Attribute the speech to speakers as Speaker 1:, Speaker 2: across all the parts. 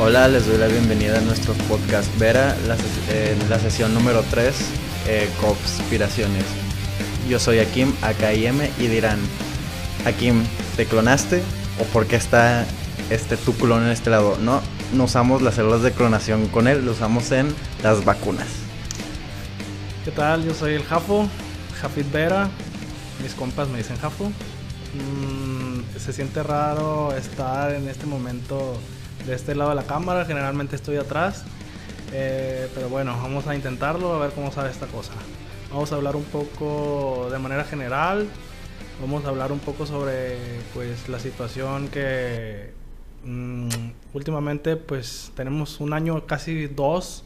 Speaker 1: Hola, les doy la bienvenida a nuestro podcast Vera, la, la sesión número 3, eh, Conspiraciones. Yo soy Akim, AKIM, y dirán, Akim, ¿te clonaste? ¿O por qué está este, tu clon en este lado? No, no usamos las células de clonación con él, lo usamos en las vacunas.
Speaker 2: ¿Qué tal? Yo soy el Jafo, Jafit Vera. Mis compas me dicen Jafo. Mm, se siente raro estar en este momento de este lado de la cámara. Generalmente estoy atrás. Eh, pero bueno, vamos a intentarlo a ver cómo sale esta cosa. Vamos a hablar un poco de manera general. Vamos a hablar un poco sobre pues la situación que mm, últimamente pues tenemos un año casi dos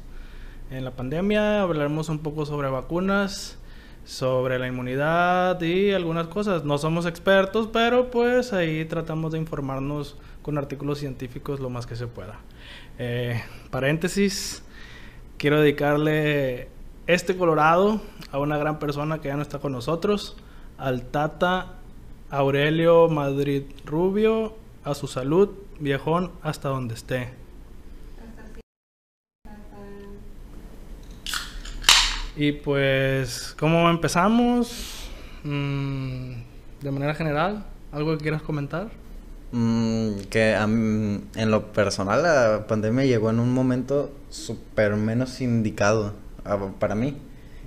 Speaker 2: en la pandemia. Hablaremos un poco sobre vacunas, sobre la inmunidad y algunas cosas. No somos expertos, pero pues ahí tratamos de informarnos con artículos científicos lo más que se pueda. Eh, paréntesis, quiero dedicarle este Colorado a una gran persona que ya no está con nosotros, al Tata Aurelio Madrid Rubio, a su salud, viejón, hasta donde esté. Y pues, ¿cómo empezamos? Mm, de manera general, ¿algo que quieras comentar?
Speaker 1: Mm, que en lo personal la pandemia llegó en un momento súper menos indicado para mí.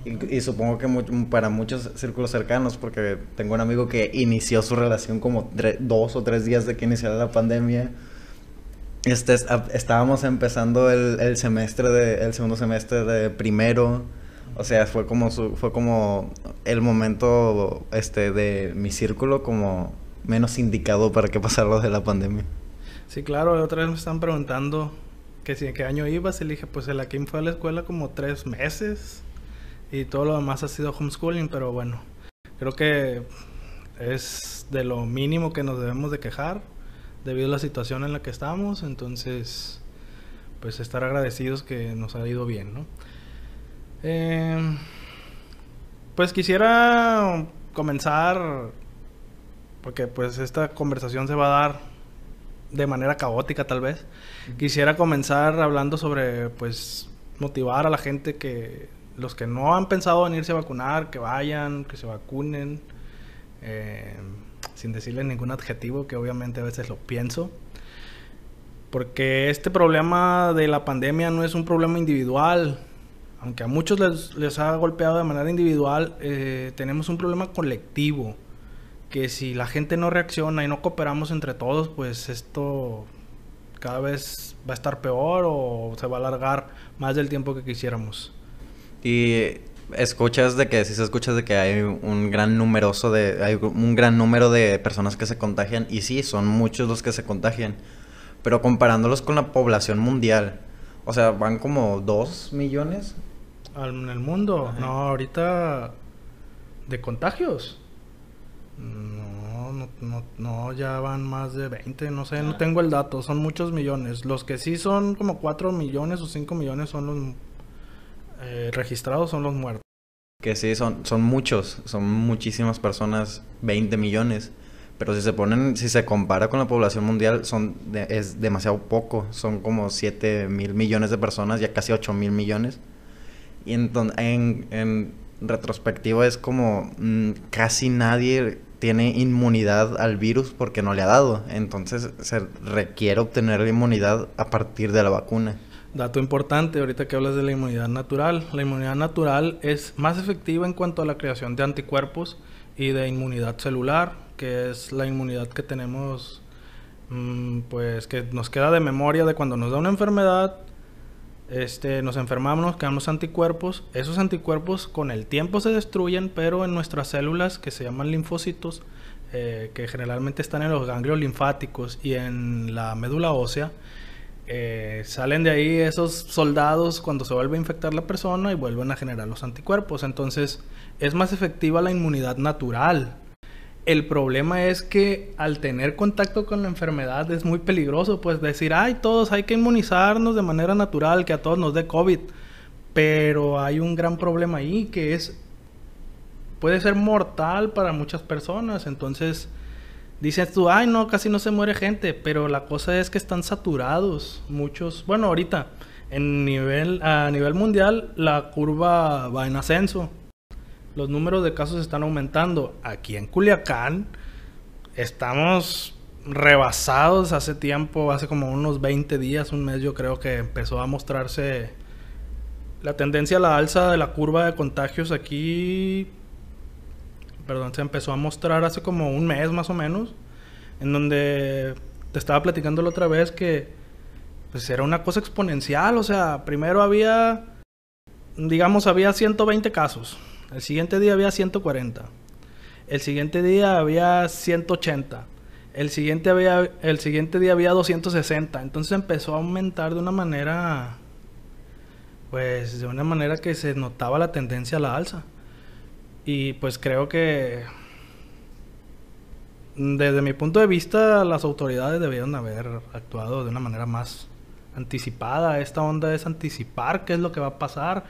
Speaker 1: Y, supongo que para muchos círculos cercanos, porque tengo un amigo que inició su relación como dos o tres días de que iniciara la pandemia. Este, estábamos empezando el, el semestre de, el segundo semestre de primero. O sea, fue como su, fue como el momento este de mi círculo como menos indicado para que pasara lo de la pandemia.
Speaker 2: Sí, claro, otra vez me están preguntando que si en qué año ibas y le dije, pues el Akim fue a la escuela como tres meses y todo lo demás ha sido homeschooling, pero bueno, creo que es de lo mínimo que nos debemos de quejar debido a la situación en la que estamos, entonces pues estar agradecidos que nos ha ido bien, ¿no? Eh, pues quisiera comenzar porque pues esta conversación se va a dar de manera caótica tal vez. Quisiera comenzar hablando sobre pues motivar a la gente que los que no han pensado en irse a vacunar, que vayan, que se vacunen, eh, sin decirle ningún adjetivo, que obviamente a veces lo pienso. Porque este problema de la pandemia no es un problema individual. Aunque a muchos les, les ha golpeado de manera individual, eh, tenemos un problema colectivo que si la gente no reacciona y no cooperamos entre todos, pues esto cada vez va a estar peor o se va a alargar más del tiempo que quisiéramos.
Speaker 1: Y escuchas de que si se escuchas de que hay un gran numeroso de hay un gran número de personas que se contagian y sí, son muchos los que se contagian, pero comparándolos con la población mundial, o sea, van como 2 millones
Speaker 2: en el mundo. No, ahorita de contagios. No, no, no, no, ya van más de 20, no sé, no ah. tengo el dato, son muchos millones. Los que sí son como 4 millones o 5 millones son los eh, registrados, son los muertos.
Speaker 1: Que sí, son, son muchos, son muchísimas personas, 20 millones. Pero si se ponen, si se compara con la población mundial, son es demasiado poco. Son como 7 mil millones de personas, ya casi 8 mil millones. Y en, en, en retrospectiva es como mm, casi nadie tiene inmunidad al virus porque no le ha dado. Entonces se requiere obtener inmunidad a partir de la vacuna.
Speaker 2: Dato importante, ahorita que hablas de la inmunidad natural. La inmunidad natural es más efectiva en cuanto a la creación de anticuerpos y de inmunidad celular, que es la inmunidad que tenemos, mm, pues que nos queda de memoria de cuando nos da una enfermedad este, nos enfermamos, nos quedamos anticuerpos. Esos anticuerpos con el tiempo se destruyen, pero en nuestras células que se llaman linfocitos, eh, que generalmente están en los ganglios linfáticos y en la médula ósea, eh, salen de ahí esos soldados cuando se vuelve a infectar la persona y vuelven a generar los anticuerpos. Entonces es más efectiva la inmunidad natural el problema es que al tener contacto con la enfermedad es muy peligroso, pues decir, ay, todos hay que inmunizarnos de manera natural, que a todos nos dé COVID. Pero hay un gran problema ahí que es, puede ser mortal para muchas personas. Entonces, dices tú, ay, no, casi no se muere gente, pero la cosa es que están saturados muchos. Bueno, ahorita, en nivel, a nivel mundial, la curva va en ascenso. Los números de casos están aumentando. Aquí en Culiacán estamos rebasados hace tiempo, hace como unos 20 días, un mes yo creo que empezó a mostrarse la tendencia a la alza de la curva de contagios aquí. Perdón, se empezó a mostrar hace como un mes más o menos, en donde te estaba platicando la otra vez que pues era una cosa exponencial, o sea, primero había, digamos, había 120 casos, el siguiente día había 140, el siguiente día había 180, el siguiente, había, el siguiente día había 260, entonces empezó a aumentar de una manera, pues de una manera que se notaba la tendencia a la alza. Y pues creo que desde mi punto de vista las autoridades debieron haber actuado de una manera más anticipada. Esta onda es anticipar qué es lo que va a pasar.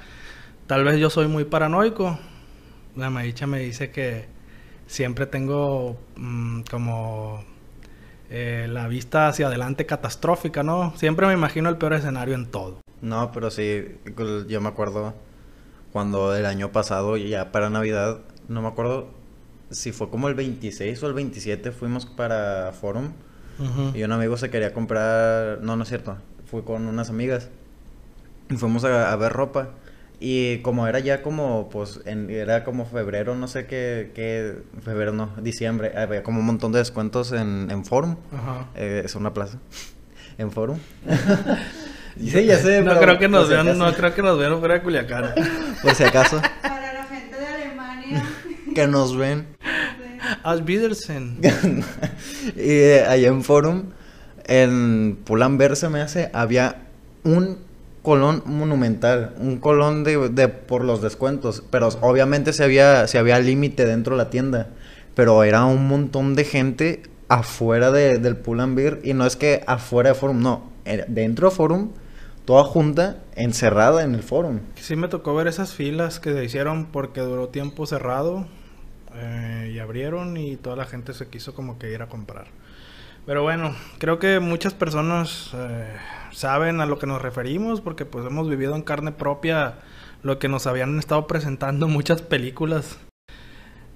Speaker 2: Tal vez yo soy muy paranoico. La Maicha me dice que siempre tengo mm, como eh, la vista hacia adelante catastrófica, ¿no? Siempre me imagino el peor escenario en todo.
Speaker 1: No, pero sí, yo me acuerdo cuando el año pasado, ya para Navidad, no me acuerdo si fue como el 26 o el 27, fuimos para Forum y un amigo se quería comprar, no, no es cierto, fui con unas amigas y fuimos a, ver ropa. Y como era ya como, pues, era como febrero, no sé qué, qué, febrero no, diciembre, había como un montón de descuentos en, en Forum. Eh, es una plaza. en Forum.
Speaker 2: Sí, ya sé. No creo que nos vean, no creo que nos vean fuera de Culiacán.
Speaker 1: Por si acaso.
Speaker 3: Para la gente de Alemania.
Speaker 1: que nos ven.
Speaker 2: Biedersen.
Speaker 1: y eh, allá en Forum, en Pull&Bear se me hace, había un colón monumental, un colón de, por los descuentos, pero obviamente se había, se había límite dentro de la tienda, pero era un montón de gente afuera de, del Pull&Bear y no es que afuera de Forum, no, dentro de Forum toda junta encerrada en el foro.
Speaker 2: Sí me tocó ver esas filas que se hicieron porque duró tiempo cerrado eh, y abrieron y toda la gente se quiso como que ir a comprar. Pero bueno, creo que muchas personas eh, saben a lo que nos referimos porque pues hemos vivido en carne propia lo que nos habían estado presentando muchas películas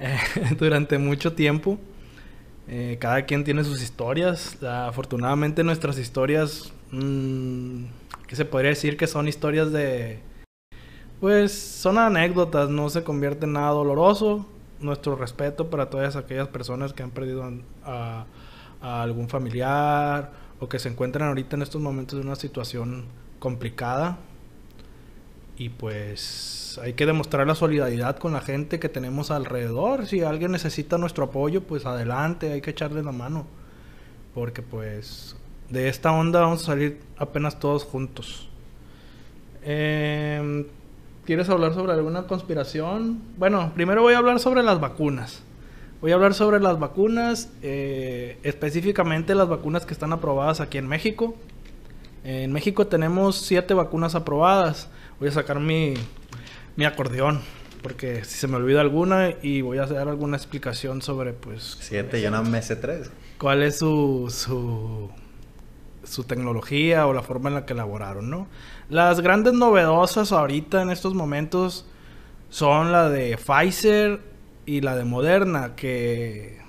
Speaker 2: eh, durante mucho tiempo. cada quien tiene sus historias. afortunadamente nuestras historias mmm, que se podría decir que son historias de... Pues son anécdotas, no se convierte en nada doloroso. Nuestro respeto para todas aquellas personas que han perdido a, algún familiar o que se encuentran ahorita en estos momentos en una situación complicada. Y pues hay que demostrar la solidaridad con la gente que tenemos alrededor. Si alguien necesita nuestro apoyo, pues adelante, hay que echarle la mano. Porque pues de esta onda vamos a salir apenas todos juntos. Em, ¿Quieres hablar sobre alguna conspiración? Bueno, primero voy a hablar sobre las vacunas. Voy a hablar sobre las vacunas, eh, específicamente las vacunas que están aprobadas aquí en México. En México tenemos siete vacunas aprobadas. Voy a sacar mi, mi acordeón, porque si se me olvida alguna y voy a hacer alguna explicación sobre, pues...
Speaker 1: Siete, yo no me sé tres.
Speaker 2: ¿Cuál es su, su su tecnología o la forma en la que elaboraron, ¿no? Las grandes novedosas ahorita en estos momentos son la de Pfizer y la de Moderna, que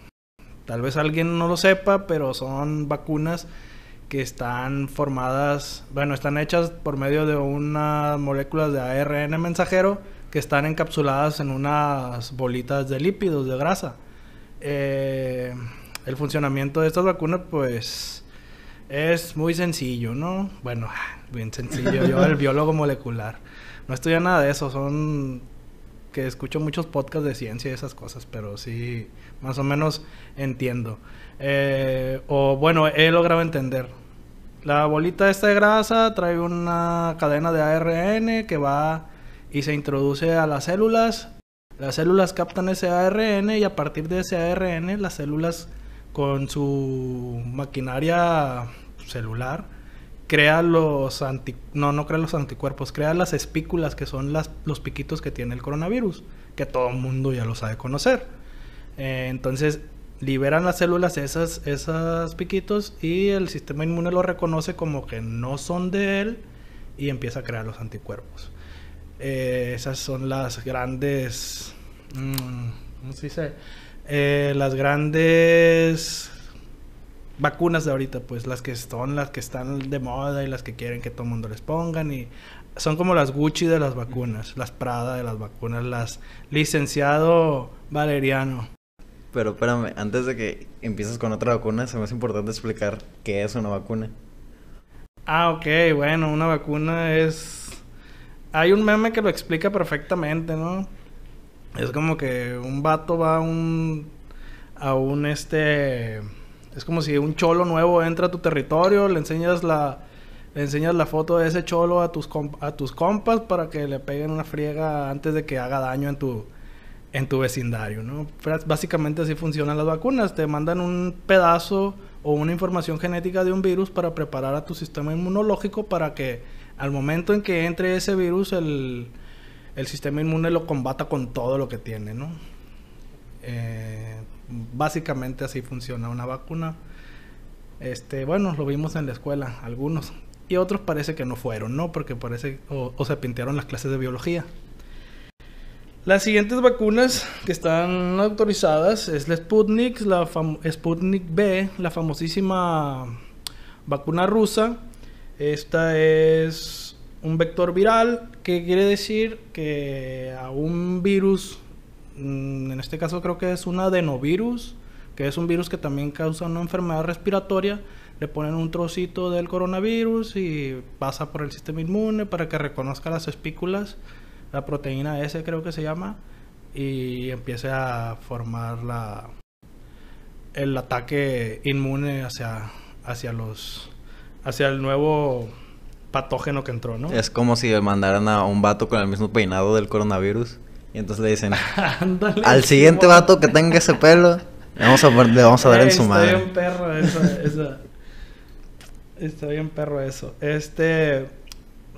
Speaker 2: tal vez alguien no lo sepa, pero son vacunas que están formadas, bueno, están hechas por medio de unas moléculas de ARN mensajero que están encapsuladas en unas bolitas de lípidos, de grasa. Eh, el funcionamiento de estas vacunas, pues, es muy sencillo, ¿no? Bueno, bien sencillo. Yo, el biólogo molecular. No estudio nada de eso, son que escucho muchos podcasts de ciencia y esas cosas, pero sí, más o menos entiendo. Eh, o bueno, he logrado entender. La bolita esta de grasa trae una cadena de ARN que va y se introduce a las células. Las células captan ese ARN y a partir de ese ARN las células con su maquinaria celular crea los anti no no crea los anticuerpos crea las espículas que son las los piquitos que tiene el coronavirus que todo el mundo ya lo sabe conocer eh, entonces liberan las células esas, esas piquitos y el sistema inmune lo reconoce como que no son de él y empieza a crear los anticuerpos. Eh, esas son las grandes... mm, ¿Cómo se dice? Eh, las grandes vacunas de ahorita, pues las que son las que están de moda y las que quieren que todo el mundo les pongan y son como las Gucci de las vacunas, las Prada de las vacunas, las licenciado Valeriano.
Speaker 1: Pero espérame, antes de que empieces con otra vacuna, se me hace importante explicar qué es una vacuna.
Speaker 2: Ah, ok, bueno, una vacuna es... Hay un meme que lo explica perfectamente, ¿no? Es como que un vato va a un... a un este... Es como si un cholo nuevo entra a tu territorio, le enseñas la... Le enseñas la foto de ese cholo a tus, a tus compas para que le peguen una friega antes de que haga daño en tu, en tu vecindario, ¿no? Básicamente así funcionan las vacunas. Te mandan un pedazo o una información genética de un virus para preparar a tu sistema inmunológico para que al momento en que entre ese virus el, el sistema inmune lo combata con todo lo que tiene, ¿no? Eh, básicamente así funciona una vacuna. Este, bueno, lo vimos en la escuela, algunos. Y otros parece que no fueron, ¿no? Porque parece o, se pintaron las clases de biología. Las siguientes vacunas que están autorizadas es la Sputnik, la Sputnik B, la famosísima vacuna rusa. Esta es un vector viral que quiere decir que a un virus, en este caso creo que es un adenovirus, que es un virus que también causa una enfermedad respiratoria, le ponen un trocito del coronavirus y pasa por el sistema inmune para que reconozca las espículas, la proteína S creo que se llama, y empiece a formar la, el ataque inmune hacia, hacia los hacia el nuevo patógeno que entró, ¿no?
Speaker 1: Es como si mandaran a un vato con el mismo peinado del coronavirus. Y entonces le dicen,
Speaker 2: Ándale,
Speaker 1: al siguiente vato que tenga ese pelo, le vamos a, le vamos a dar en su
Speaker 2: Está
Speaker 1: madre.
Speaker 2: bien perro eso, esa- Está bien perro eso. Este...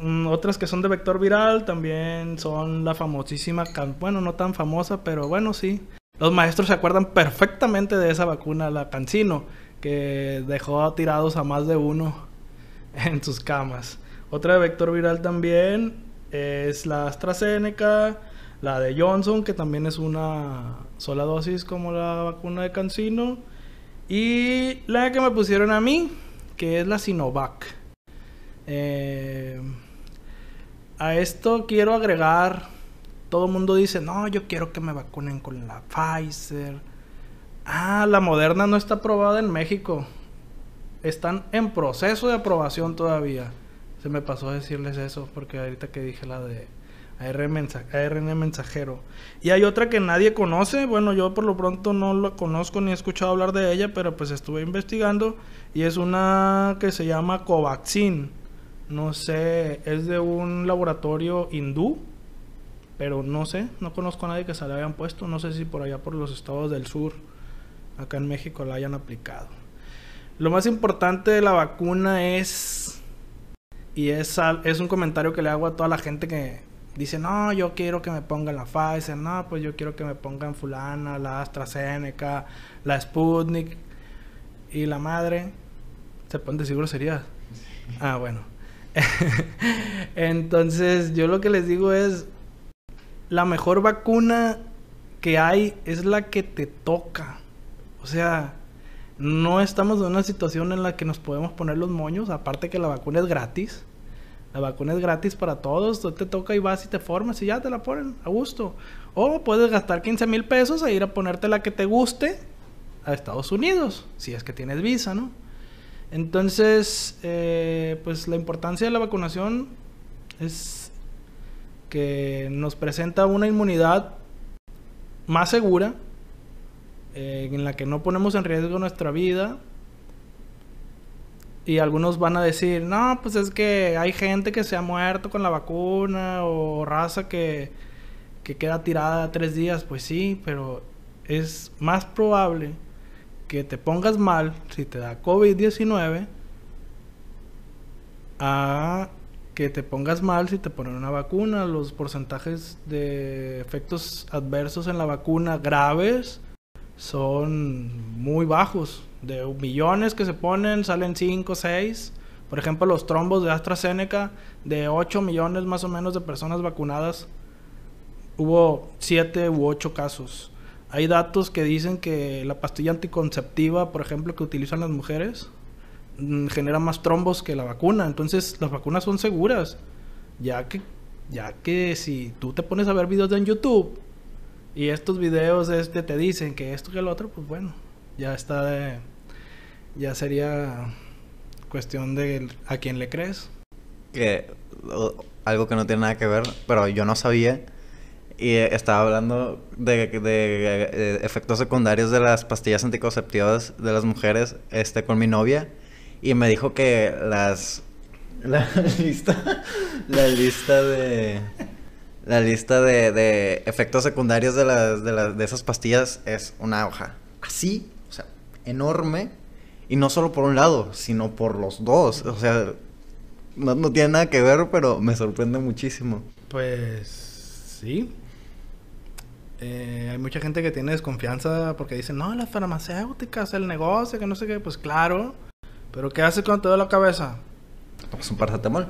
Speaker 2: mm, otras que son de vector viral también son la famosísima... Bueno, no tan famosa, pero bueno, sí. Los maestros se acuerdan perfectamente de esa vacuna, la Cancino, que dejó tirados a más de uno en sus camas. Otra de vector viral también es la AstraZeneca, la de Johnson, que también es una sola dosis como la vacuna de Cancino. Y la que me pusieron a mí, que es la Sinovac. Eh, a esto quiero agregar, todo el mundo dice, no, yo quiero que me vacunen con la Pfizer. Ah, la Moderna no está aprobada en México. Están en proceso de aprobación todavía. Se me pasó decirles eso porque ahorita que dije la de ARN mensajero. Y hay otra que nadie conoce. Bueno, yo por lo pronto no la conozco ni he escuchado hablar de ella, pero pues estuve investigando. Y es una que se llama Covaxin. No sé, es de un laboratorio hindú. Pero no sé, no conozco a nadie que se la hayan puesto. No sé si por allá por los estados del sur, acá en México, la hayan aplicado. Lo más importante de la vacuna es y es, es un comentario que le hago a toda la gente que dice, no, yo quiero que me pongan la Pfizer, no, pues yo quiero que me pongan fulana, la AstraZeneca, la Sputnik y la madre. ¿Se pueden decir groserías? Ah, bueno. Entonces, yo lo que les digo es, la mejor vacuna que hay es la que te toca. O sea, no estamos en una situación en la que nos podemos poner los moños, aparte que la vacuna es gratis. La vacuna es gratis para todos, te toca y vas y te formas y ya te la ponen a gusto. O puedes gastar 15 mil pesos e ir a ponerte la que te guste a Estados Unidos, si es que tienes visa, ¿no? Entonces, eh, pues la importancia de la vacunación es que nos presenta una inmunidad más segura, eh, en la que no ponemos en riesgo nuestra vida. Y algunos van a decir, no, pues es que hay gente que se ha muerto con la vacuna o raza que, que queda tirada tres días. Pues sí, pero es más probable que te pongas mal si te da COVID-19 a que te pongas mal si te ponen una vacuna. Los porcentajes de efectos adversos en la vacuna graves son muy bajos. De millones que se ponen, salen 5, 6. Por ejemplo, los trombos de AstraZeneca, de 8 millones más o menos de personas vacunadas, hubo 7 u 8 casos. Hay datos que dicen que la pastilla anticonceptiva, por ejemplo, que utilizan las mujeres, mm, genera más trombos que la vacuna. Entonces, las vacunas son seguras. Ya que, ya que si tú te pones a ver videos en YouTube y estos videos este te dicen que esto que el otro, pues bueno, ya está de, ya sería cuestión de a quién le crees.
Speaker 1: Que algo que no tiene nada que ver, pero yo no sabía y estaba hablando de, de, eh, efectos secundarios de las pastillas anticonceptivas de las mujeres este con mi novia y me dijo que las la lista la lista de la lista de, de efectos secundarios de las, de las de esas pastillas es una hoja así, o sea, enorme y no solo por un lado, sino por los dos, o sea, no, no tiene nada que ver, pero me sorprende muchísimo.
Speaker 2: Pues sí, eh, hay mucha gente que tiene desconfianza porque dicen, no, las farmacéuticas, el negocio, que no sé qué. Pues claro. Pero ¿qué haces cuando te duele la cabeza?
Speaker 1: Tomas un paracetamol.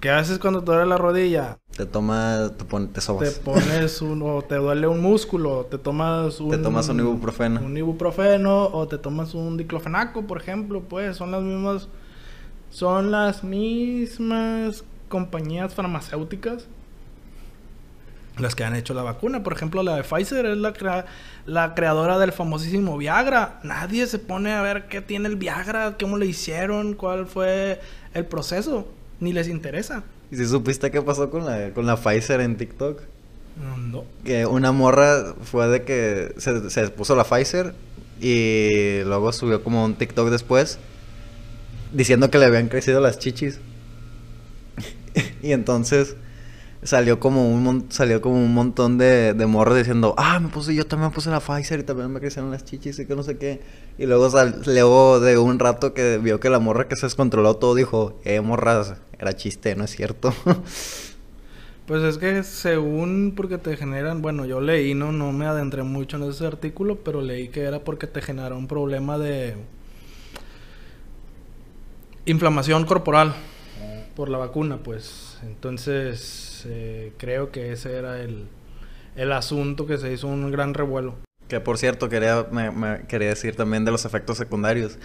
Speaker 2: ¿Qué haces cuando te duele la rodilla?
Speaker 1: Te tomas, te, pones, te sobas.
Speaker 2: Te pones un, o te duele un músculo, te tomas un...
Speaker 1: Te tomas un ibuprofeno.
Speaker 2: Un ibuprofeno, o te tomas un diclofenaco, por ejemplo, pues son las mismas... Son las mismas compañías farmacéuticas las que han hecho la vacuna. Por ejemplo, la de Pfizer es la, la creadora del famosísimo Viagra. Nadie se pone a ver qué tiene el Viagra, cómo le hicieron, cuál fue el proceso. Ni les interesa.
Speaker 1: ¿Y si supiste qué pasó con la, con la Pfizer en TikTok?
Speaker 2: No.
Speaker 1: Que una morra fue de que se, se puso la Pfizer y luego subió como un TikTok después diciendo que le habían crecido las chichis. y entonces salió como un salió como un montón de, de morros diciendo, ah, me puse, yo también me puse la Pfizer y también me crecieron las chichis y que no sé qué. Y luego salió de un rato que vio que la morra que se descontroló todo dijo, eh, morras, era chiste, no es cierto.
Speaker 2: pues es que según porque te generan, bueno, yo leí, no, no me adentré mucho en ese artículo, pero leí que era porque te genera un problema de inflamación corporal por la vacuna, pues. Entonces, eh, creo que ese era el, el asunto que se hizo un gran revuelo.
Speaker 1: Que por cierto, quería, me, quería decir también de los efectos secundarios.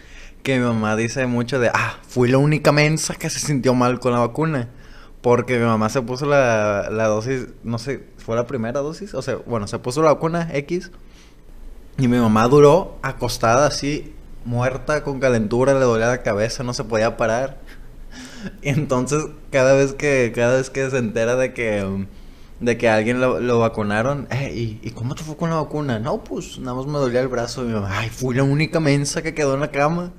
Speaker 1: Que mi mamá dice mucho de, ah, fui la única mensa que se sintió mal con la vacuna. Porque mi mamá se puso la, la dosis, no sé, fue la primera dosis. O sea, bueno, se puso la vacuna X. Y mi mamá duró acostada así, muerta, con calentura, le dolía la cabeza, no se podía parar. Y entonces, cada vez que, cada vez que se entera de que, de que alguien lo, vacunaron, eh, ¿y, cómo te fue con la vacuna? No, pues nada más me dolía el brazo. Y mi ay, fui la única mensa que quedó en la cama.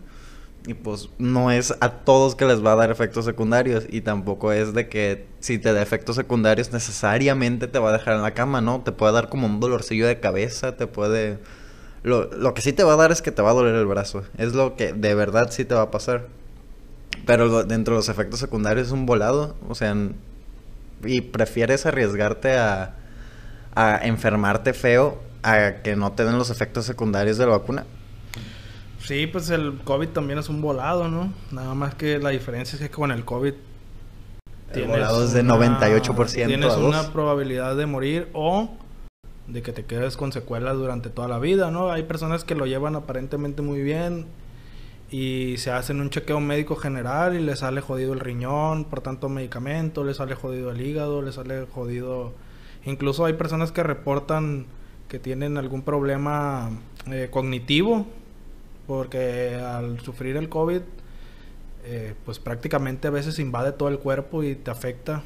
Speaker 1: Y pues no es a todos que les va a dar efectos secundarios. Y tampoco es de que si te da efectos secundarios necesariamente te va a dejar en la cama, ¿no? Te puede dar como un dolorcillo de cabeza, te puede... Lo, lo que sí te va a dar es que te va a doler el brazo. Es lo que de verdad sí te va a pasar. Pero dentro de los efectos secundarios es un volado. O sea, y prefieres arriesgarte a, a enfermarte feo a que no te den los efectos secundarios de la vacuna.
Speaker 2: Sí, pues el COVID también es un volado, ¿no? Nada más que la diferencia es que con el COVID
Speaker 1: el volado es de 98%.
Speaker 2: Tienes una probabilidad de morir o de que te quedes con secuelas durante toda la vida, ¿no? Hay personas que lo llevan aparentemente muy bien y se hacen un chequeo médico general y le sale jodido el riñón por tanto medicamento, le sale jodido el hígado, le sale jodido... Incluso hay personas que reportan que tienen algún problema eh, cognitivo porque al sufrir el COVID eh, pues prácticamente a veces invade todo el cuerpo y te afecta.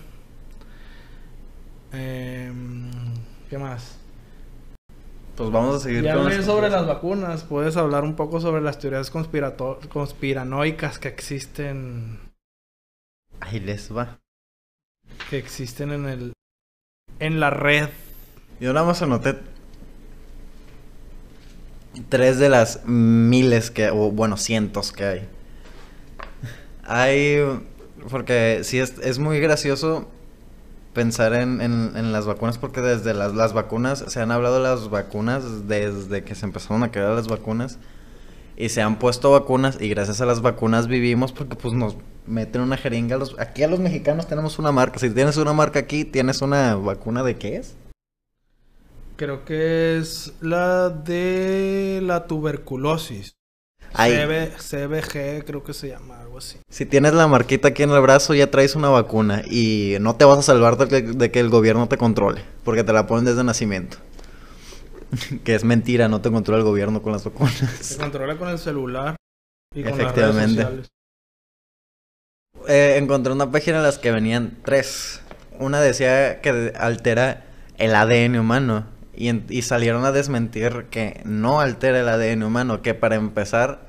Speaker 2: Em, ¿Qué más?
Speaker 1: Pues vamos a seguir
Speaker 2: ya con sobre las vacunas. Puedes hablar un poco sobre las teorías conspiranoicas que existen.
Speaker 1: Ahí les va.
Speaker 2: Que existen en el. en la red.
Speaker 1: Yo nada más anoté. Tres de las miles que. o bueno, cientos que hay. Hay. Porque sí es, es muy gracioso pensar en, en, las vacunas porque desde las, las vacunas, se han hablado de las vacunas desde que se empezaron a crear las vacunas y se han puesto vacunas y gracias a las vacunas vivimos porque pues nos meten una jeringa. Aquí a los mexicanos tenemos una marca. Si tienes una marca aquí, ¿tienes una vacuna de qué es?
Speaker 2: Creo que es la de la tuberculosis.
Speaker 1: Ahí.
Speaker 2: CB, CBG creo que se llama, algo así.
Speaker 1: Si tienes la marquita aquí en el brazo, ya traes una vacuna y no te vas a salvar de que, de que el gobierno te controle, porque te la ponen desde nacimiento. que es mentira, no te controla el gobierno con las vacunas.
Speaker 2: controla con el celular y con las redes
Speaker 1: Efectivamente.
Speaker 2: sociales.
Speaker 1: Eh, encontré una página en las que venían tres. Una decía que altera el ADN humano y, en- y salieron a desmentir que no altera el ADN humano, que para empezar,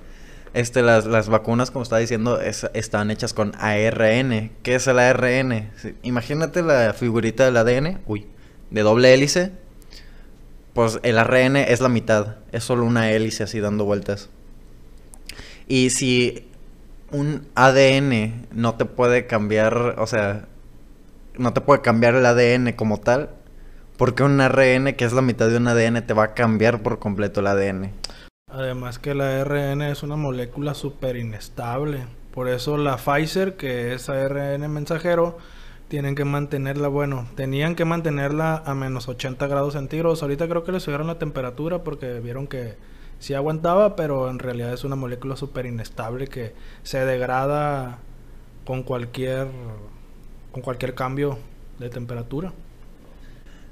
Speaker 1: este, las, las vacunas, como estaba diciendo, es- estaban hechas con ARN. ¿Qué es el ARN? Imagínate la figurita del ADN, uy, de doble hélice. Pues el ARN es la mitad, es solo una hélice así dando vueltas. Y si un ADN no te puede cambiar, o sea, no te puede cambiar el ADN como tal, porque un ARN que es la mitad de un ADN te va a cambiar por completo el ADN.
Speaker 2: Además que la ARN es una molécula súper inestable. Por eso la Pfizer, que es ARN mensajero, tienen que mantenerla, bueno, tenían que mantenerla a menos 80 grados centígrados. Ahorita creo que le subieron la temperatura porque vieron que sí aguantaba, pero en realidad es una molécula súper inestable que se degrada con cualquier, con cualquier cambio de temperatura.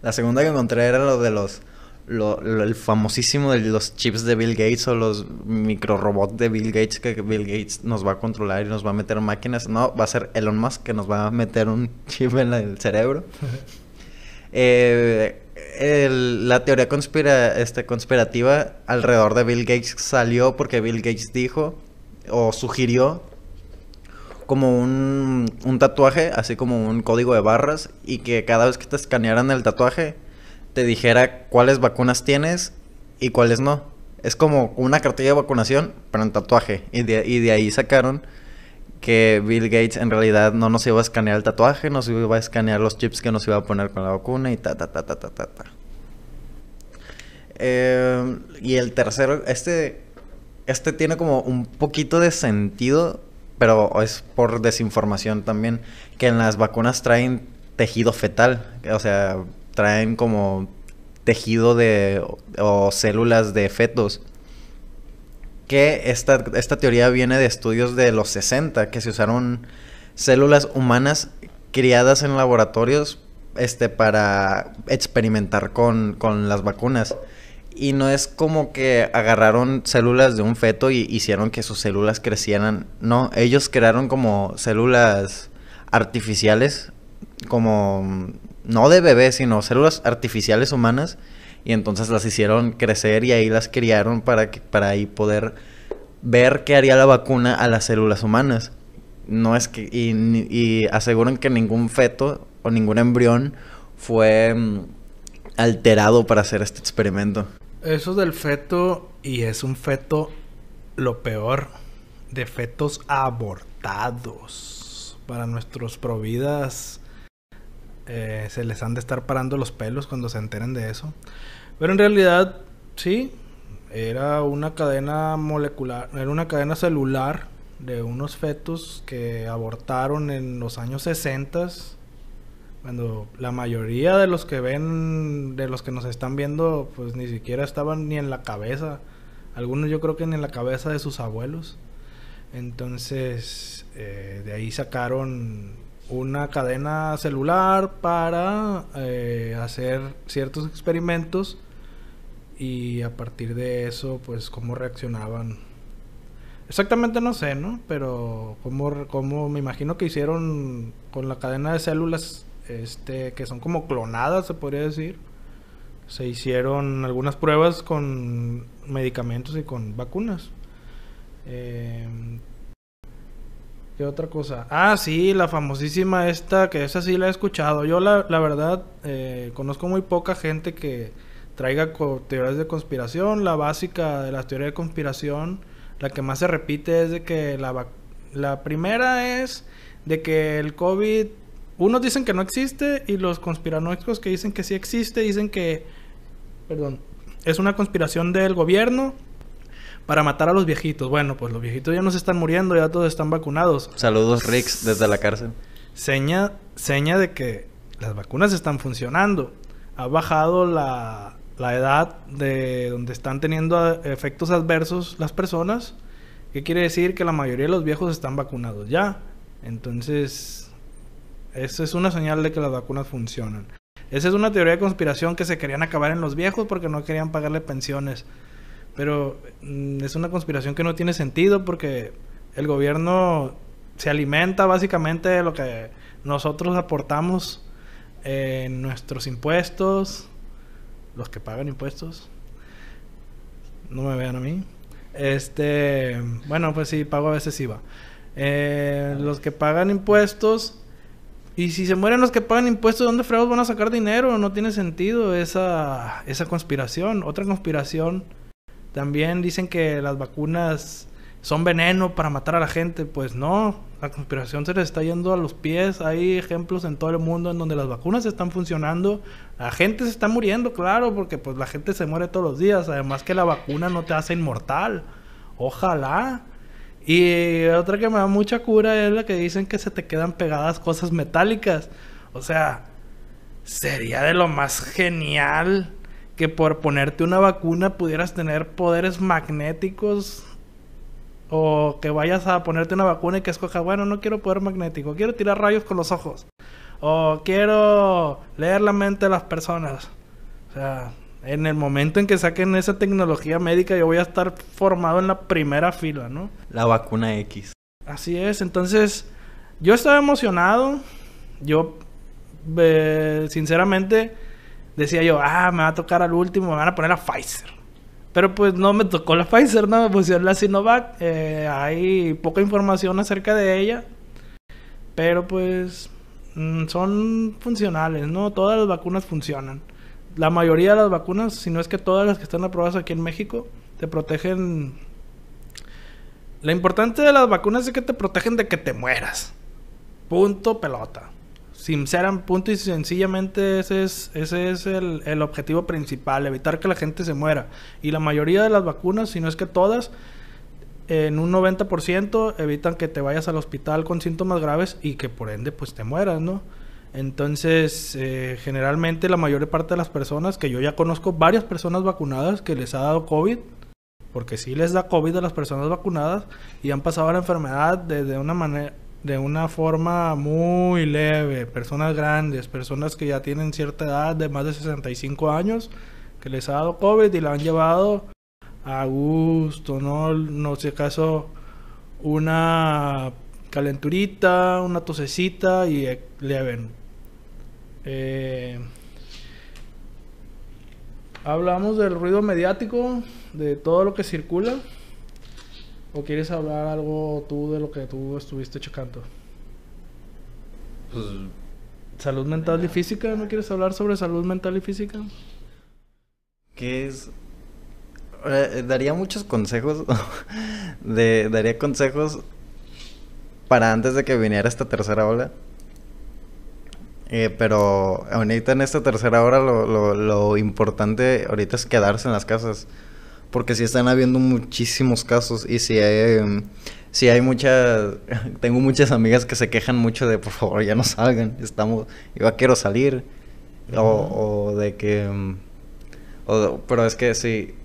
Speaker 1: La segunda que encontré era lo de los, lo- lo- el famosísimo de los chips de Bill Gates o los microrobots de Bill Gates que Bill Gates nos va a controlar y nos va a meter máquinas. No, va a ser Elon Musk que nos va a meter un chip en el cerebro. Eh, el- la teoría conspira, este, conspirativa alrededor de Bill Gates salió porque Bill Gates dijo o sugirió como un, un tatuaje, así como un código de barras, y que cada vez que te escanearan el tatuaje, te dijera cuáles vacunas tienes y cuáles no. Es como una cartilla de vacunación, pero en tatuaje. Y de, y de ahí sacaron que Bill Gates en realidad no nos iba a escanear el tatuaje, nos iba a escanear los chips que nos iba a poner con la vacuna y ta ta ta ta ta ta. ta. Eh, y el tercero, este, este tiene como un poquito de sentido, pero es por desinformación también, que en las vacunas traen tejido fetal, o sea, traen como tejido de o, células de fetos. Que esta, esta teoría viene de estudios de los 60, que se usaron células humanas criadas en laboratorios este, para experimentar con, con las vacunas. Y no es como que agarraron células de un feto y hicieron que sus células crecieran. No, ellos crearon como células artificiales, como no de bebé, sino células artificiales humanas. Y entonces las hicieron crecer y ahí las criaron para, que, para ahí poder ver qué haría la vacuna a las células humanas. No es que. Y, y aseguran que ningún feto o ningún embrión fue mm, alterado para hacer este experimento.
Speaker 2: Eso del feto, y es un feto lo peor, de fetos abortados. Para nuestros providas eh, se les han de estar parando los pelos cuando se enteren de eso. Pero en realidad, sí, era una cadena molecular, era una cadena celular de unos fetos que abortaron en los años 60 cuando la mayoría de los que ven, de los que nos están viendo, pues ni siquiera estaban ni en la cabeza. Algunos yo creo que ni en la cabeza de sus abuelos. Entonces, eh, de ahí sacaron una cadena celular para eh, hacer ciertos experimentos y a partir de eso, pues cómo reaccionaban. Exactamente no sé, ¿no? Pero cómo, cómo me imagino que hicieron con la cadena de células este que son como clonadas, se podría decir. Se hicieron algunas pruebas con medicamentos y con vacunas. Eh, ¿Qué otra cosa? Ah, sí, la famosísima esta, que esa sí la he escuchado. Yo la, la verdad eh, conozco muy poca gente que traiga teorías de conspiración. La básica de las teorías de conspiración, la que más se repite es de que la, la primera es de que el COVID unos dicen que no existe y los conspiranoicos que dicen que sí existe dicen que, perdón, es una conspiración del gobierno para matar a los viejitos. Bueno, pues los viejitos ya no se están muriendo, ya todos están vacunados.
Speaker 1: Saludos, Rix, desde la cárcel.
Speaker 2: Seña, seña de que las vacunas están funcionando. Ha bajado la, la edad de donde están teniendo efectos adversos las personas. ¿Qué quiere decir? Que la mayoría de los viejos están vacunados ya. Entonces, esa es una señal de que las vacunas funcionan. Esa es una teoría de conspiración que se querían acabar en los viejos porque no querían pagarle pensiones. Pero mm, es una conspiración que no tiene sentido porque el gobierno se alimenta básicamente de lo que nosotros aportamos en nuestros impuestos, los que pagan impuestos. No me vean a mí. Este, bueno, pues sí, pago a veces IVA. Eh, los que pagan impuestos. Y si se mueren los que pagan impuestos, ¿dónde fregados van a sacar dinero? No tiene sentido esa, esa conspiración. Otra conspiración. También dicen que las vacunas son veneno para matar a la gente. Pues no, la conspiración se les está yendo a los pies. Hay ejemplos en todo el mundo en donde las vacunas están funcionando. La gente se está muriendo, claro, porque pues la gente se muere todos los días. Además que la vacuna no te hace inmortal. Ojalá. Y otra que me da mucha cura es la que dicen que se te quedan pegadas cosas metálicas. O sea, sería de lo más genial que por ponerte una vacuna pudieras tener poderes magnéticos o que vayas a ponerte una vacuna y que escojas, bueno, no quiero poder magnético, quiero tirar rayos con los ojos. O quiero leer la mente de las personas. O sea, en el momento en que saquen esa tecnología médica, yo voy a estar formado en la primera fila, ¿no?
Speaker 1: La vacuna X.
Speaker 2: Así es, entonces yo estaba emocionado. Yo, eh, sinceramente, decía yo, ah, me va a tocar al último, me van a poner a Pfizer. Pero pues no me tocó la Pfizer, no me pusieron la Sinovac. Eh, hay poca información acerca de ella. Pero pues mm, son funcionales, ¿no? Todas las vacunas funcionan la mayoría de las vacunas, si no es que todas las que están aprobadas aquí en México, te protegen. Lo importante de las vacunas es que te protegen de que te mueras. Punto pelota. Sinceran, punto y sencillamente ese es, el, objetivo principal, evitar que la gente se muera. Y la mayoría de las vacunas, si no es que todas, en un 90% evitan que te vayas al hospital con síntomas graves y que por ende pues te mueras, ¿no? Entonces, eh, generalmente la mayor parte de las personas, que yo ya conozco varias personas vacunadas que les ha dado COVID, porque sí les da COVID a las personas vacunadas y han pasado la enfermedad de, una manera, de una forma muy leve. Personas grandes, personas que ya tienen cierta edad de más de 65 años, que les ha dado COVID y la han llevado a gusto, ¿no? No sé acaso una calenturita, una tosecita y le ven eh, hablamos del ruido mediático, de todo lo que circula. ¿O quieres hablar algo tú de lo que tú estuviste checando? Pues, salud mental y física, ¿no quieres hablar sobre salud mental y física?
Speaker 1: ¿Qué es? Eh, daría muchos consejos. de, daría consejos para antes de que viniera esta tercera ola. Eh, pero ahorita en esta tercera hora lo, lo, importante ahorita es quedarse en las casas. Porque si están habiendo muchísimos casos y si hay, em, si hay muchas... Tengo muchas amigas que se quejan mucho de por favor ya no salgan. Estamos... Yo quiero salir. o, o, de que... Em, o, pero es que sí...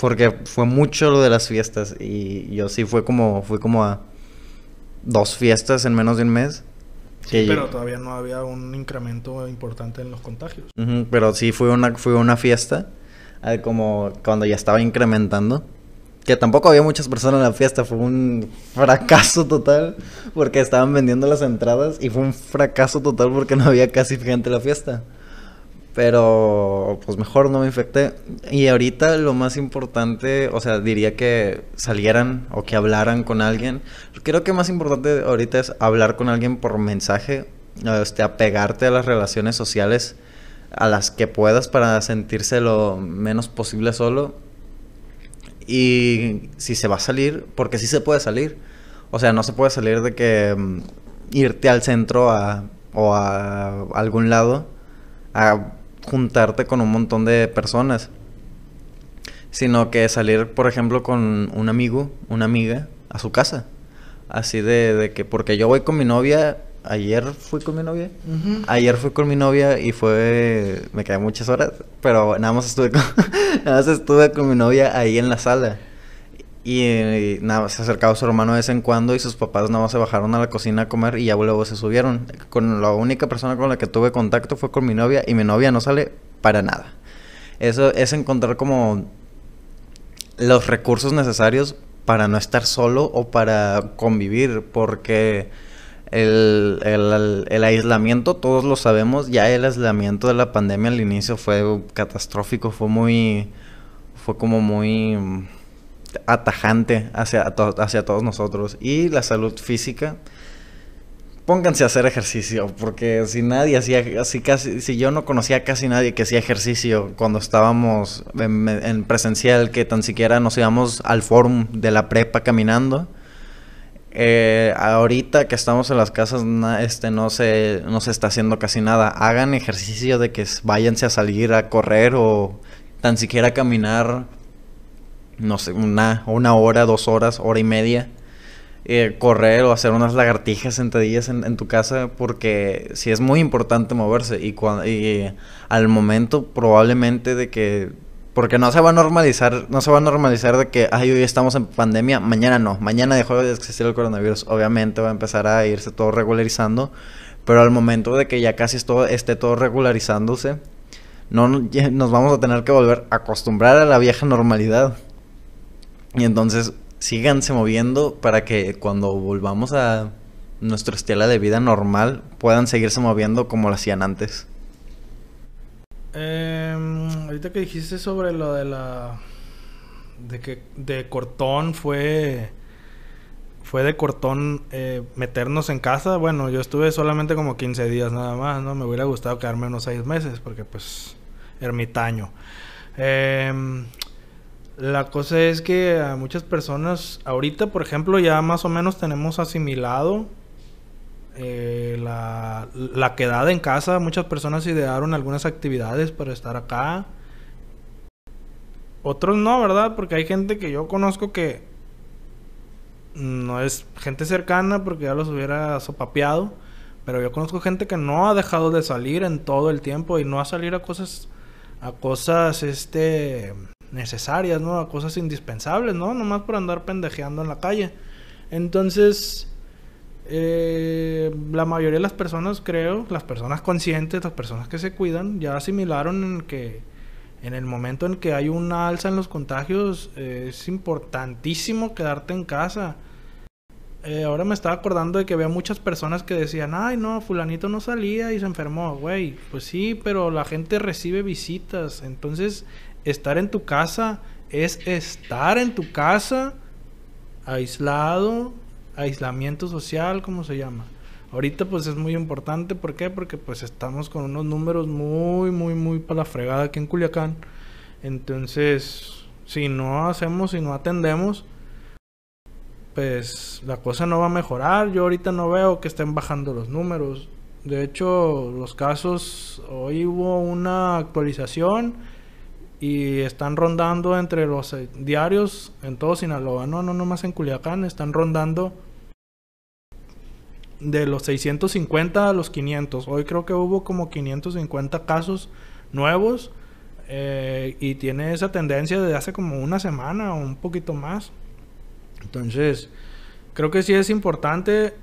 Speaker 1: Porque fue mucho lo de las fiestas y yo sí fue como... Fui como a dos fiestas en menos de un mes.
Speaker 2: Sí, pero todavía no había un incremento importante en los contagios.
Speaker 1: pero sí fue una, fue una fiesta, como cuando ya estaba incrementando. Que tampoco había muchas personas en la fiesta, fue un fracaso total porque estaban vendiendo las entradas y fue un fracaso total porque no había casi gente en la fiesta. Pero pues mejor no me infecté. Y ahorita lo más importante, o sea, diría que salieran o que hablaran con alguien. Creo que más importante ahorita es hablar con alguien por mensaje, este, apegarte a las relaciones sociales a las que puedas para sentirse lo menos posible solo. Y si se va a salir, porque sí se puede salir. O sea, no se puede salir de que mm, irte al centro a o a algún lado a juntarte con un montón de personas. Sino que salir, por ejemplo, con un amigo, una amiga, a su casa. Así de, de que, porque yo voy con mi novia, ayer fui con mi novia. Ayer fui con mi novia y fue, me quedé muchas horas, pero nada más estuve con, nada más estuve con mi novia ahí en la sala. Y, nada más se acercaba su hermano de vez en cuando y sus papás nada más se bajaron a la cocina a comer y ya luego se subieron. Con la única persona con la que tuve contacto fue con mi novia y mi novia no sale para nada. Eso es encontrar como los recursos necesarios para no estar solo o para convivir, porque el, el, aislamiento, todos lo sabemos, ya el aislamiento de la pandemia al inicio fue catastrófico, fue muy, fue como muy atajante hacia, hacia todos nosotros. Y la salud física, pónganse a hacer ejercicio, porque si nadie hacía, así casi, si yo no conocía a casi nadie que hacía ejercicio cuando estábamos en, presencial, que tan siquiera nos íbamos al forum de la prepa caminando. Eh, ahorita que estamos en las casas, este, no se, no se está haciendo casi nada. Hagan ejercicio de que váyanse a salir a correr o tan siquiera caminar no sé, una, una hora, dos horas, hora y media. Eh, correr o hacer unas lagartijas sentadillas en, en, tu casa porque sí es muy importante moverse y, cuando, y al momento probablemente de que porque no se va a normalizar no se va a normalizar de que ay hoy estamos en pandemia mañana no mañana dejó de existir el coronavirus obviamente va a empezar a irse todo regularizando pero al momento de que ya casi todo, esté todo regularizándose no nos vamos a tener que volver a acostumbrar a la vieja normalidad y entonces síganse moviendo para que cuando volvamos a nuestro estilo de vida normal puedan seguirse moviendo como lo hacían antes.
Speaker 2: Eh, ahorita que dijiste sobre lo de la de que de cortón fue fue de cortón eh, meternos en casa. Bueno, yo estuve solamente como 15 días nada más, ¿no? Me hubiera gustado quedarme unos 6 meses porque pues ermitaño. Eh, la cosa es que a muchas personas, ahorita por ejemplo, ya más o menos tenemos asimilado eh, la, la quedada en casa. Muchas personas idearon algunas actividades para estar acá. Otros no, ¿verdad? Porque hay gente que yo conozco que no es gente cercana porque ya los hubiera sopapeado. Pero yo conozco gente que no ha dejado de salir en todo el tiempo y no a salir a cosas, a cosas, este, necesarias, ¿no? A cosas indispensables, ¿no? Nomás por andar pendejeando en la calle. Entonces, eh, la mayoría de las personas, creo, las personas conscientes, las personas que se cuidan, ya asimilaron en que en el momento en que hay una alza en los contagios, eh, es importantísimo quedarte en casa. Eh, ahora me estaba acordando de que había muchas personas que decían, ay no, fulanito no salía y se enfermó, güey. Pues sí, pero la gente recibe visitas. Entonces, estar en tu casa es estar en tu casa aislado, aislamiento social, como se llama. Ahorita pues es muy importante, ¿por qué? Porque pues estamos con unos números muy, muy, muy para la fregada aquí en Culiacán. Entonces, si no hacemos, si no atendemos, pues la cosa no va a mejorar. Yo ahorita no veo que estén bajando los números. De hecho, los casos, hoy hubo una actualización y están rondando entre los eh, diarios en todo Sinaloa, no, no, no más en Culiacán, están rondando de los 650 a los 500. Hoy creo que hubo como 550 casos nuevos eh, y tiene esa tendencia desde hace como una semana o un poquito más. Entonces, creo que sí es importante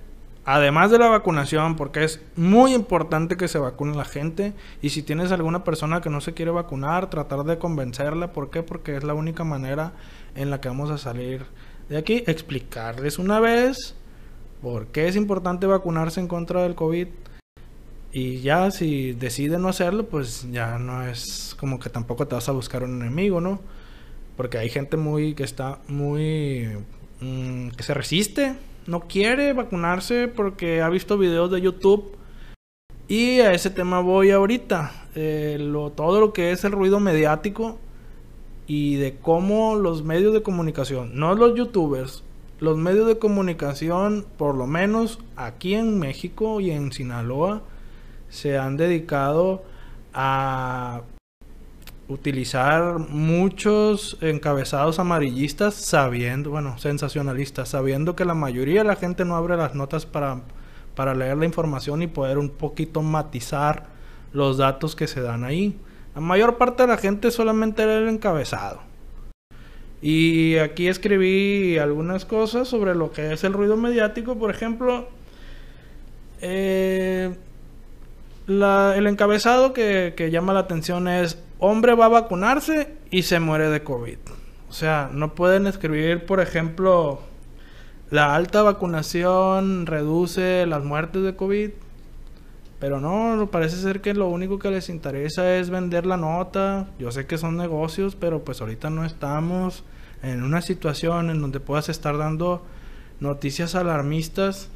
Speaker 2: además de la vacunación, porque es muy importante que se vacune la gente. Y si tienes alguna persona que no se quiere vacunar, tratar de convencerla. ¿Por qué? Porque es la única manera en la que vamos a salir de aquí. Explicarles una vez por qué es importante vacunarse en contra del COVID. Y ya si deciden no hacerlo, pues ya no es como que tampoco te vas a buscar un enemigo, ¿no? Porque hay gente muy que está muy... Mm, que se resiste no quiere vacunarse porque ha visto videos de YouTube. Y a ese tema voy ahorita. Eh, todo lo que es el ruido mediático y de cómo los medios de comunicación, no los youtubers, los medios de comunicación, por lo menos aquí en México y en Sinaloa, se han dedicado a utilizar muchos encabezados amarillistas sabiendo, bueno, sensacionalistas, sabiendo que la mayoría de la gente no abre las notas para, para leer la información y poder un poquito matizar los datos que se dan ahí. La mayor parte de la gente solamente lee el encabezado. Y aquí escribí algunas cosas sobre lo que es el ruido mediático. Por ejemplo, eh, el encabezado que, que llama la atención es hombre va a vacunarse y se muere de COVID. O sea, no pueden escribir, por ejemplo, la alta vacunación reduce las muertes de COVID. Pero no, parece ser que lo único que les interesa es vender la nota. Yo sé que son negocios, pero pues ahorita no estamos en una situación en donde puedas estar dando noticias alarmistas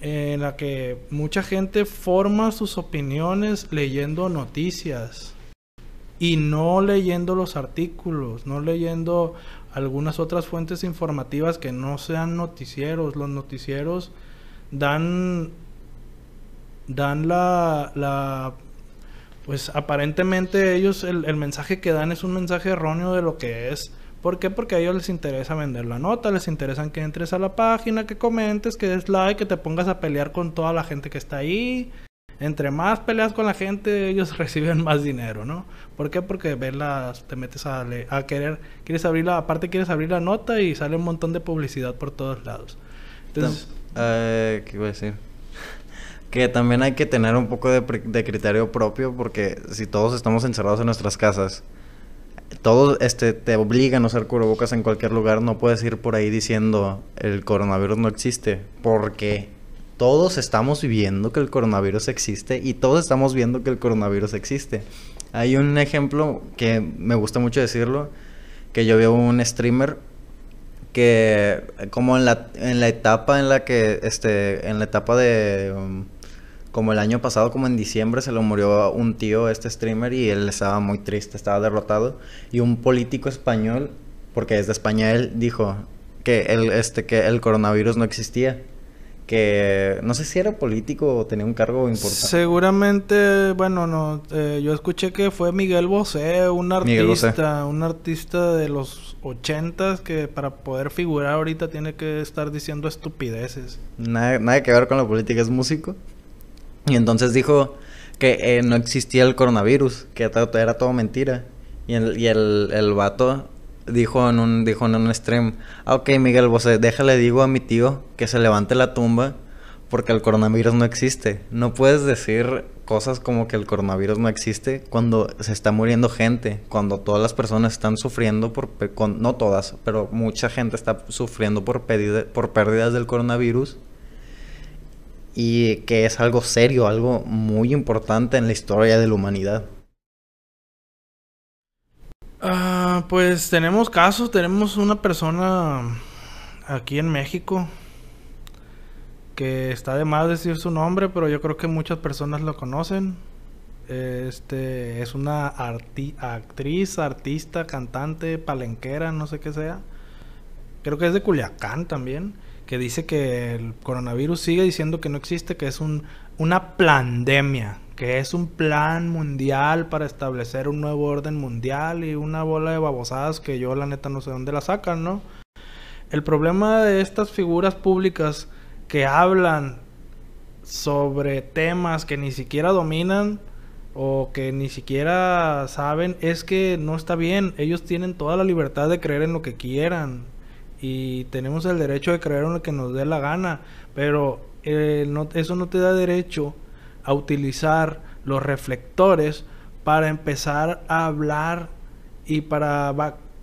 Speaker 2: en la que mucha gente forma sus opiniones leyendo noticias y no leyendo los artículos, no leyendo algunas otras fuentes informativas que no sean noticieros. Los noticieros dan dan la, la pues aparentemente ellos el, el mensaje que dan es un mensaje erróneo de lo que es ¿Por qué? Porque a ellos les interesa vender la nota, les interesa que entres a la página, que comentes, que des like, que te pongas a pelear con toda la gente que está ahí. Entre más peleas con la gente, ellos reciben más dinero, ¿no? ¿Por qué? Porque verlas, te metes a, a querer, quieres abrir la, aparte quieres abrir la nota y sale un montón de publicidad por todos lados. Entonces...
Speaker 1: Eh, ¿Qué iba a decir? Que también hay que tener un poco de, de criterio propio porque si todos estamos encerrados en nuestras casas todos este, te obligan a usar cubrebocas en cualquier lugar. No puedes ir por ahí diciendo el coronavirus no existe. Porque todos estamos viendo que el coronavirus existe y todos estamos viendo que el coronavirus existe. Hay un ejemplo que me gusta mucho decirlo, que yo veo un streamer que como en la, en la etapa en la que, este, en la etapa de... Um, como el año pasado, como en diciembre, se le murió un tío, este streamer, y él estaba muy triste, estaba derrotado. Y un político español, porque desde España él dijo que el, este, que el coronavirus no existía. Que no sé si era político o tenía un cargo importante.
Speaker 2: Seguramente, bueno, no, eh, yo escuché que fue Miguel Bosé, un artista, un artista de los ochentas que para poder figurar ahorita tiene que estar diciendo estupideces.
Speaker 1: Nada, nada que ver con la política, es músico. Y entonces dijo que eh, no existía el coronavirus, que era todo mentira. Y el, y el, el vato dijo en un dijo en un stream, ah, ok Miguel, vos déjale digo a mi tío que se levante la tumba porque el coronavirus no existe. No puedes decir cosas como que el coronavirus no existe cuando se está muriendo gente, cuando todas las personas están sufriendo por, no todas, pero mucha gente está sufriendo por, por pérdidas del coronavirus y que es algo serio, algo muy importante en la historia de la humanidad.
Speaker 2: Ah, pues tenemos casos, tenemos una persona aquí en México que está de más decir su nombre, pero yo creo que muchas personas lo conocen. Este es una actriz, artista, cantante, palenquera, no sé qué sea. Creo que es de Culiacán también que dice que el coronavirus sigue diciendo que no existe, que es un, una pandemia, que es un plan mundial para establecer un nuevo orden mundial y una bola de babosadas que yo la neta no sé dónde la sacan, ¿no? El problema de estas figuras públicas que hablan sobre temas que ni siquiera dominan o que ni siquiera saben es que no está bien. Ellos tienen toda la libertad de creer en lo que quieran y tenemos el derecho de creer en lo que nos dé la gana, pero eh, no, eso no te da derecho a utilizar los reflectores para empezar a hablar y para,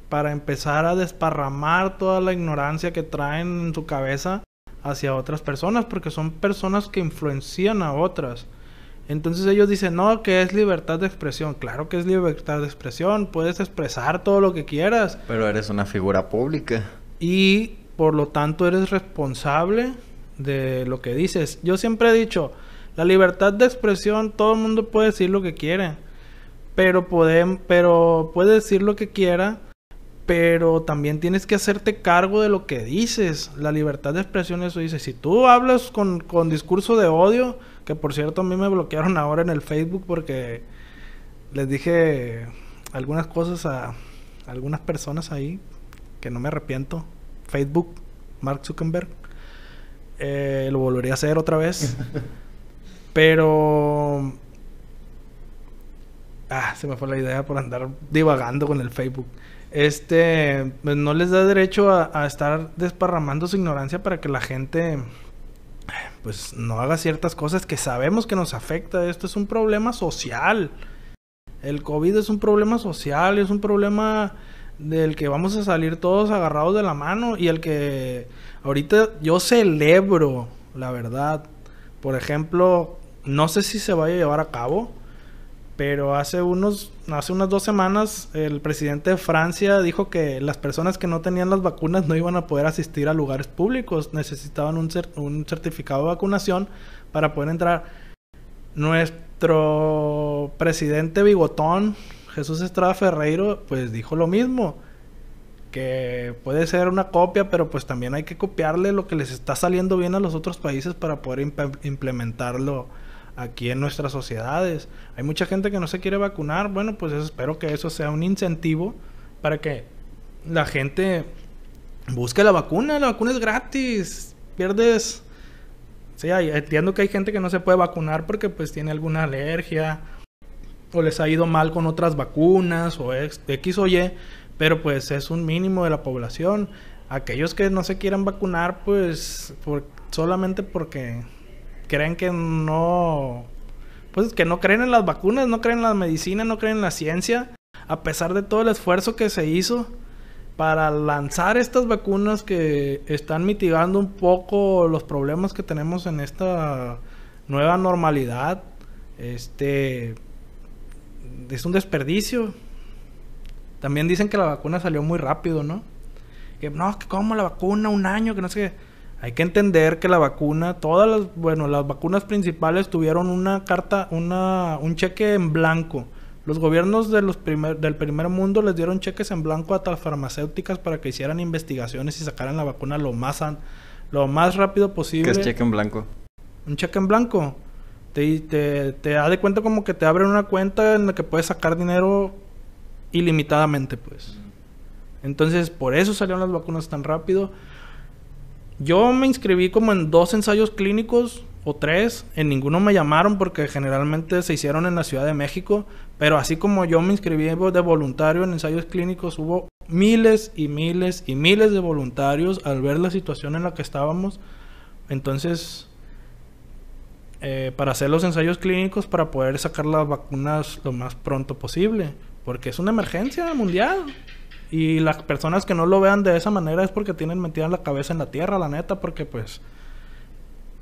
Speaker 2: para empezar a desparramar toda la ignorancia que traen en su cabeza hacia otras personas, porque son personas que influencian a otras. Entonces ellos dicen, no, que es libertad de expresión. Claro que es libertad de expresión, puedes expresar todo lo que quieras.
Speaker 1: Pero eres una figura pública
Speaker 2: y por lo tanto eres responsable de lo que dices. Yo siempre he dicho, la libertad de expresión, todo el mundo puede decir lo que quiere, pero puede, pero puede decir lo que quiera, pero también tienes que hacerte cargo de lo que dices. La libertad de expresión, eso dice. Si tú hablas con, con discurso de odio, que por cierto a mí me bloquearon ahora en el Facebook porque les dije algunas cosas a algunas personas ahí que no me arrepiento. Facebook, Mark Zuckerberg. Eh, lo volvería a hacer otra vez. Pero... Ah, se me fue la idea por andar divagando con el Facebook. Este, pues no les da derecho a, a estar desparramando su ignorancia para que la gente pues no haga ciertas cosas que sabemos que nos afecta. Esto es un problema social. El COVID es un problema social, es un problema del que vamos a salir todos agarrados de la mano y el que ahorita yo celebro, la verdad. Por ejemplo, no sé si se vaya a llevar a cabo, pero hace unos hace unas dos semanas el presidente de Francia dijo que las personas que no tenían las vacunas no iban a poder asistir a lugares públicos, necesitaban un, un certificado de vacunación para poder entrar. Nuestro presidente bigotón, Jesús Estrada Ferreiro, pues dijo lo mismo, que puede ser una copia, pero pues también hay que copiarle lo que les está saliendo bien a los otros países para poder implementarlo aquí en nuestras sociedades. Hay mucha gente que no se quiere vacunar. Bueno, pues espero que eso sea un incentivo para que la gente busque la vacuna. La vacuna es gratis. Pierdes... Sí, entiendo que hay gente que no se puede vacunar porque pues tiene alguna alergia o les ha ido mal con otras vacunas o X o Y, pero pues es un mínimo de la población. Aquellos que no se quieran vacunar pues por, solamente porque creen que no, pues que no creen en las vacunas, no creen en la medicina, no creen en la ciencia, a pesar de todo el esfuerzo que se hizo para lanzar estas vacunas que están mitigando un poco los problemas que tenemos en esta nueva normalidad. Este es un desperdicio. También dicen que la vacuna salió muy rápido, ¿no? Que no, que como la vacuna un año, que no sé qué. Hay que entender que la vacuna, todas las, bueno, las vacunas principales tuvieron una carta, una, un cheque en blanco. Los gobiernos de los primer, del primer mundo les dieron cheques en blanco a las farmacéuticas para que hicieran investigaciones y sacaran la vacuna lo más, lo más rápido posible.
Speaker 1: ¿Qué es cheque en blanco?
Speaker 2: Un cheque en blanco. Te, te, te da de cuenta como que te abren una cuenta en la que puedes sacar dinero ilimitadamente, pues. Entonces, por eso salieron las vacunas tan rápido. Yo me inscribí como en dos ensayos clínicos o tres. En ninguno me llamaron porque generalmente se hicieron en la Ciudad de México. Pero así como yo me inscribí de voluntario en ensayos clínicos, hubo miles y miles y miles de voluntarios al ver la situación en la que estábamos. Entonces, eh, para hacer los ensayos clínicos, para poder sacar las vacunas lo más pronto posible. Porque es una emergencia mundial. Y las personas que no lo vean de esa manera es porque tienen metida la cabeza en la tierra, la neta, porque pues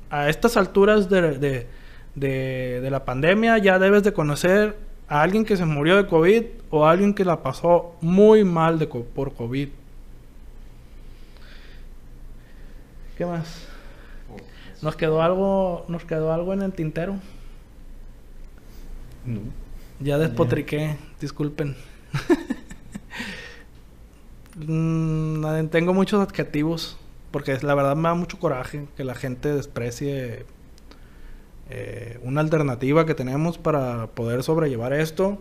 Speaker 2: a estas alturas de, de, la pandemia ya debes de conocer a alguien que se murió de COVID o a alguien que la pasó muy mal de, por COVID. ¿Qué más? ¿Nos quedó algo, nos quedó algo en el tintero? No. Ya despotriqué, disculpen. Mm, tengo muchos adjetivos porque la verdad me da mucho coraje que la gente desprecie eh, una alternativa que tenemos para poder sobrellevar esto.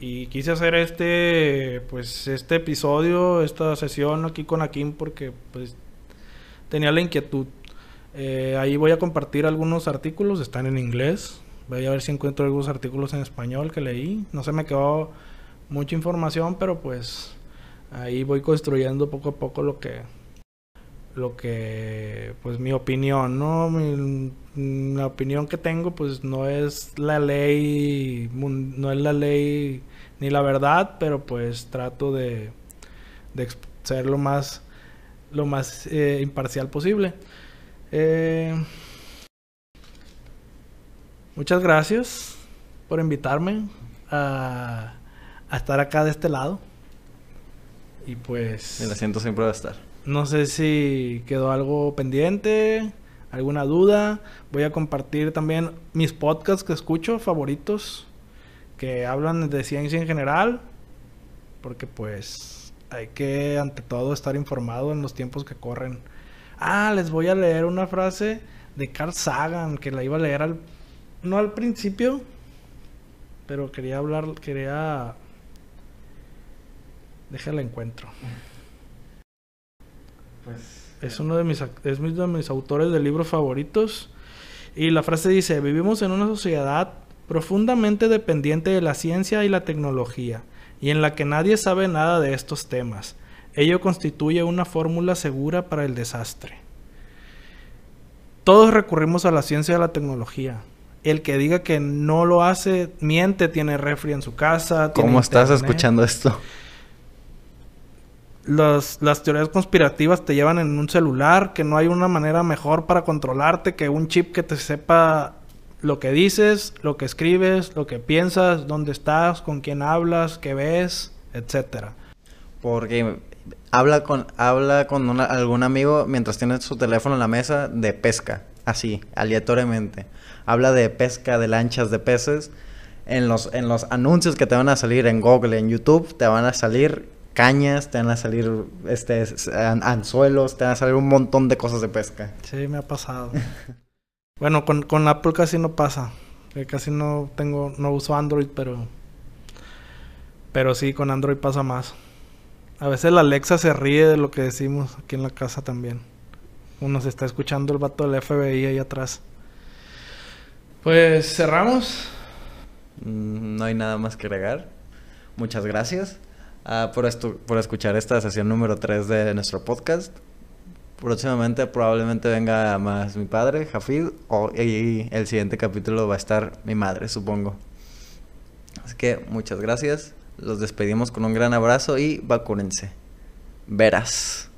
Speaker 2: Y quise hacer este, pues, este episodio, esta sesión aquí con Akim porque, pues, tenía la inquietud. Eh, ahí voy a compartir algunos artículos, están en inglés. Voy a ver si encuentro algunos artículos en español que leí. No se me quedó mucha información, pero pues ahí voy construyendo poco a poco lo que lo que pues mi opinión no la opinión que tengo pues no es la ley no es la ley ni la verdad pero pues trato de, de ser lo más lo más eh, imparcial posible eh, muchas gracias por invitarme a, a estar acá de este lado y pues...
Speaker 1: El asiento siempre va a estar.
Speaker 2: No sé si quedó algo pendiente, alguna duda. Voy a compartir también mis podcasts que escucho, favoritos, que hablan de ciencia en general. Porque pues hay que ante todo estar informado en los tiempos que corren. Ah, les voy a leer una frase de Carl Sagan que la iba a leer al no al principio, pero quería hablar, quería déjala encuentro.
Speaker 1: Pues
Speaker 2: Es uno de mis es uno de mis autores de libros favoritos y la frase dice, "Vivimos en una sociedad profundamente dependiente de la ciencia y la tecnología y en la que nadie sabe nada de estos temas. Ello constituye una fórmula segura para el desastre." Todos recurrimos a la ciencia y a la tecnología. El que diga que no lo hace, miente, tiene refri en su casa. tiene
Speaker 1: ¿Cómo estás
Speaker 2: internet.
Speaker 1: escuchando esto?
Speaker 2: Las, las teorías conspirativas te llevan en un celular, que no hay una manera mejor para controlarte que un chip que te sepa lo que dices, lo que escribes, lo que piensas, dónde estás, con quién hablas, qué ves, etcétera.
Speaker 1: Porque habla con, habla con algún amigo mientras tiene su teléfono en la mesa de pesca, así, aleatoriamente. Habla de pesca, de lanchas de peces. En los, en los anuncios que te van a salir en Google, en YouTube, te van a salir cañas, te van a salir este, anzuelos, te van a salir un montón de cosas de pesca.
Speaker 2: Sí, me ha pasado. bueno, con, con Apple casi no pasa. que Casi no tengo, no uso Android, pero... Pero sí, con Android pasa más. A veces la Alexa se ríe de lo que decimos aquí en la casa también. Uno se está escuchando el vato del FBI ahí atrás. Pues cerramos.
Speaker 1: Mm, No hay nada más que agregar. Muchas gracias ah, por, por escuchar esta sesión número 3 de nuestro podcast. Próximamente probablemente venga más mi padre, Jafid, o, y el siguiente capítulo va a estar mi madre, supongo. Así que muchas gracias. Los despedimos con un gran abrazo y vacúnense. Verás.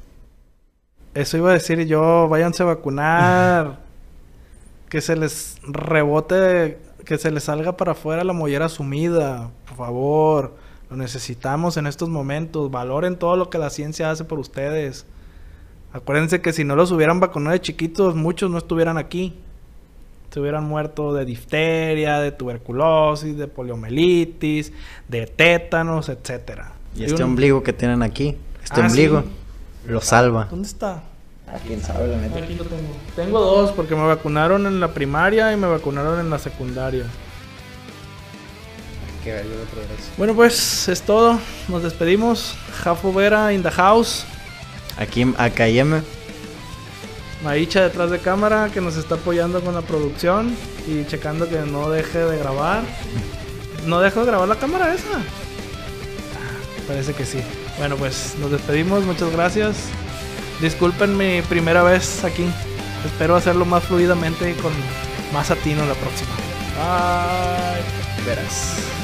Speaker 2: Eso iba a decir yo, váyanse a vacunar. que se les rebote, que se les salga para afuera la mollera sumida. Por favor, lo necesitamos en estos momentos. Valoren todo lo que la ciencia hace por ustedes. Acuérdense que si no los hubieran vacunado de chiquitos, muchos no estuvieran aquí. Se hubieran muerto de difteria, de tuberculosis, de poliomielitis, de tétanos, etcétera.
Speaker 1: Y este ombligo que tienen aquí, este
Speaker 2: Ah,
Speaker 1: ombligo,
Speaker 2: sí.
Speaker 1: lo salva.
Speaker 2: ¿Dónde está?
Speaker 1: ¿A quién sabe la neta?
Speaker 2: Aquí lo tengo. Tengo dos porque me vacunaron en la primaria y me vacunaron en la secundaria.
Speaker 1: Que verlo otra vez.
Speaker 2: Bueno, pues es todo. Nos despedimos. Jafo Vera in the house.
Speaker 1: Aquí, acá.
Speaker 2: Maicha detrás de cámara que nos está apoyando con la producción y checando que no deje de grabar. ¿No dejo de grabar la cámara esa? Ah, Parece que sí. Bueno, pues nos despedimos. Muchas gracias. Disculpen mi primera vez aquí. Espero hacerlo más fluidamente y con más atino la próxima. Bye.
Speaker 1: Verás.